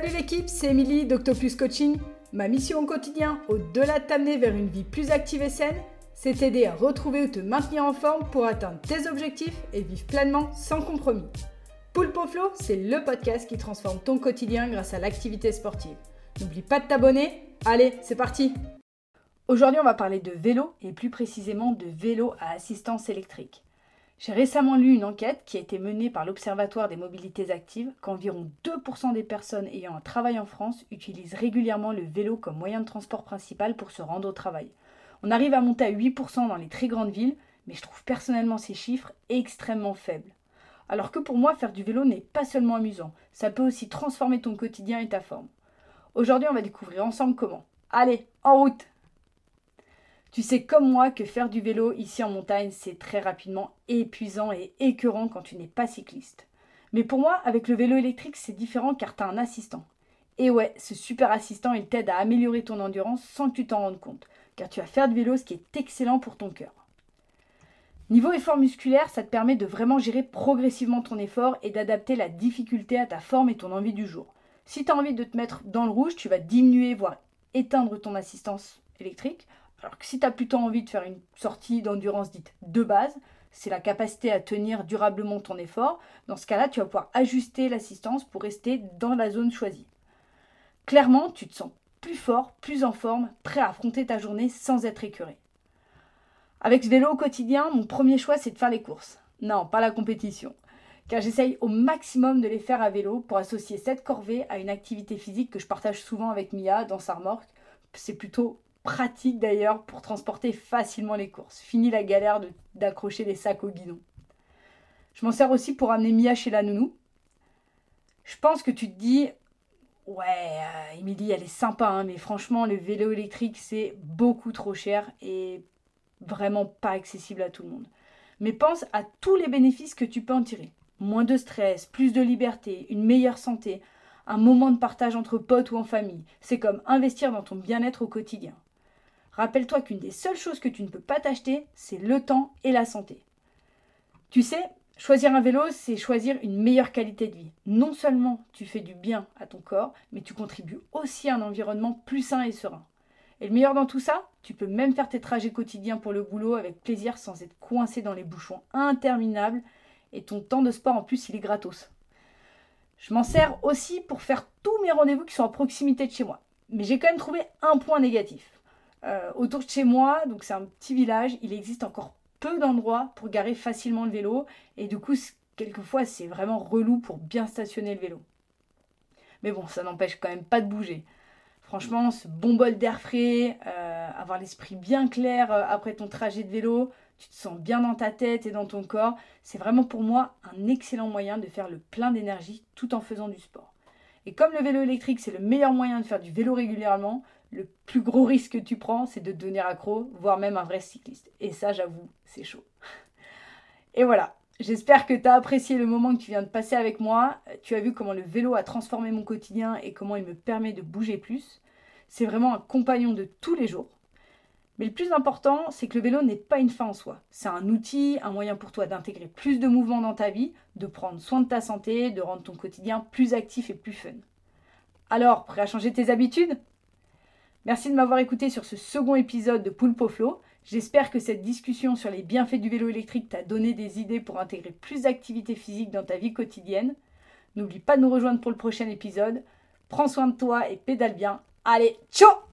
Salut l'équipe, c'est Émilie d'Octopus Coaching. Ma mission au quotidien, au-delà de t'amener vers une vie plus active et saine, c'est t'aider à retrouver ou te maintenir en forme pour atteindre tes objectifs et vivre pleinement sans compromis. Poulpe Flow, c'est le podcast qui transforme ton quotidien grâce à l'activité sportive. N'oublie pas de t'abonner. Allez, c'est parti Aujourd'hui, on va parler de vélo et plus précisément de vélo à assistance électrique. J'ai récemment lu une enquête qui a été menée par l'Observatoire des mobilités actives qu'environ 2% des personnes ayant un travail en France utilisent régulièrement le vélo comme moyen de transport principal pour se rendre au travail. On arrive à monter à 8% dans les très grandes villes, mais je trouve personnellement ces chiffres extrêmement faibles. Alors que pour moi, faire du vélo n'est pas seulement amusant, ça peut aussi transformer ton quotidien et ta forme. Aujourd'hui, on va découvrir ensemble comment. Allez, en route tu sais comme moi que faire du vélo ici en montagne, c'est très rapidement épuisant et écœurant quand tu n'es pas cycliste. Mais pour moi, avec le vélo électrique, c'est différent car tu as un assistant. Et ouais, ce super assistant, il t'aide à améliorer ton endurance sans que tu t'en rendes compte, car tu vas faire du vélo ce qui est excellent pour ton cœur. Niveau effort musculaire, ça te permet de vraiment gérer progressivement ton effort et d'adapter la difficulté à ta forme et ton envie du jour. Si tu as envie de te mettre dans le rouge, tu vas diminuer, voire éteindre ton assistance électrique. Alors que si tu as plutôt envie de faire une sortie d'endurance dite de base, c'est la capacité à tenir durablement ton effort. Dans ce cas-là, tu vas pouvoir ajuster l'assistance pour rester dans la zone choisie. Clairement, tu te sens plus fort, plus en forme, prêt à affronter ta journée sans être écœuré. Avec ce vélo au quotidien, mon premier choix, c'est de faire les courses. Non, pas la compétition. Car j'essaye au maximum de les faire à vélo pour associer cette corvée à une activité physique que je partage souvent avec Mia dans sa remorque. C'est plutôt pratique d'ailleurs pour transporter facilement les courses. Fini la galère d'accrocher les sacs au guidon. Je m'en sers aussi pour amener Mia chez la nounou. Je pense que tu te dis, ouais, euh, Émilie, elle est sympa, hein, mais franchement, le vélo électrique, c'est beaucoup trop cher et vraiment pas accessible à tout le monde. Mais pense à tous les bénéfices que tu peux en tirer. Moins de stress, plus de liberté, une meilleure santé, un moment de partage entre potes ou en famille. C'est comme investir dans ton bien-être au quotidien. Rappelle-toi qu'une des seules choses que tu ne peux pas t'acheter, c'est le temps et la santé. Tu sais, choisir un vélo, c'est choisir une meilleure qualité de vie. Non seulement tu fais du bien à ton corps, mais tu contribues aussi à un environnement plus sain et serein. Et le meilleur dans tout ça, tu peux même faire tes trajets quotidiens pour le boulot avec plaisir sans être coincé dans les bouchons interminables et ton temps de sport en plus il est gratos. Je m'en sers aussi pour faire tous mes rendez-vous qui sont à proximité de chez moi. Mais j'ai quand même trouvé un point négatif. Euh, autour de chez moi, donc c'est un petit village, il existe encore peu d'endroits pour garer facilement le vélo et du coup quelquefois c'est vraiment relou pour bien stationner le vélo. Mais bon, ça n'empêche quand même pas de bouger. Franchement, ce bon bol d'air frais, euh, avoir l'esprit bien clair euh, après ton trajet de vélo, tu te sens bien dans ta tête et dans ton corps, c'est vraiment pour moi un excellent moyen de faire le plein d'énergie tout en faisant du sport. Et comme le vélo électrique, c'est le meilleur moyen de faire du vélo régulièrement, le plus gros risque que tu prends, c'est de devenir accro, voire même un vrai cycliste. Et ça, j'avoue, c'est chaud. Et voilà, j'espère que tu as apprécié le moment que tu viens de passer avec moi. Tu as vu comment le vélo a transformé mon quotidien et comment il me permet de bouger plus. C'est vraiment un compagnon de tous les jours. Mais le plus important, c'est que le vélo n'est pas une fin en soi. C'est un outil, un moyen pour toi d'intégrer plus de mouvements dans ta vie, de prendre soin de ta santé, de rendre ton quotidien plus actif et plus fun. Alors, prêt à changer tes habitudes? Merci de m'avoir écouté sur ce second épisode de Poulpo Flow. J'espère que cette discussion sur les bienfaits du vélo électrique t'a donné des idées pour intégrer plus d'activité physique dans ta vie quotidienne. N'oublie pas de nous rejoindre pour le prochain épisode. Prends soin de toi et pédale bien. Allez, ciao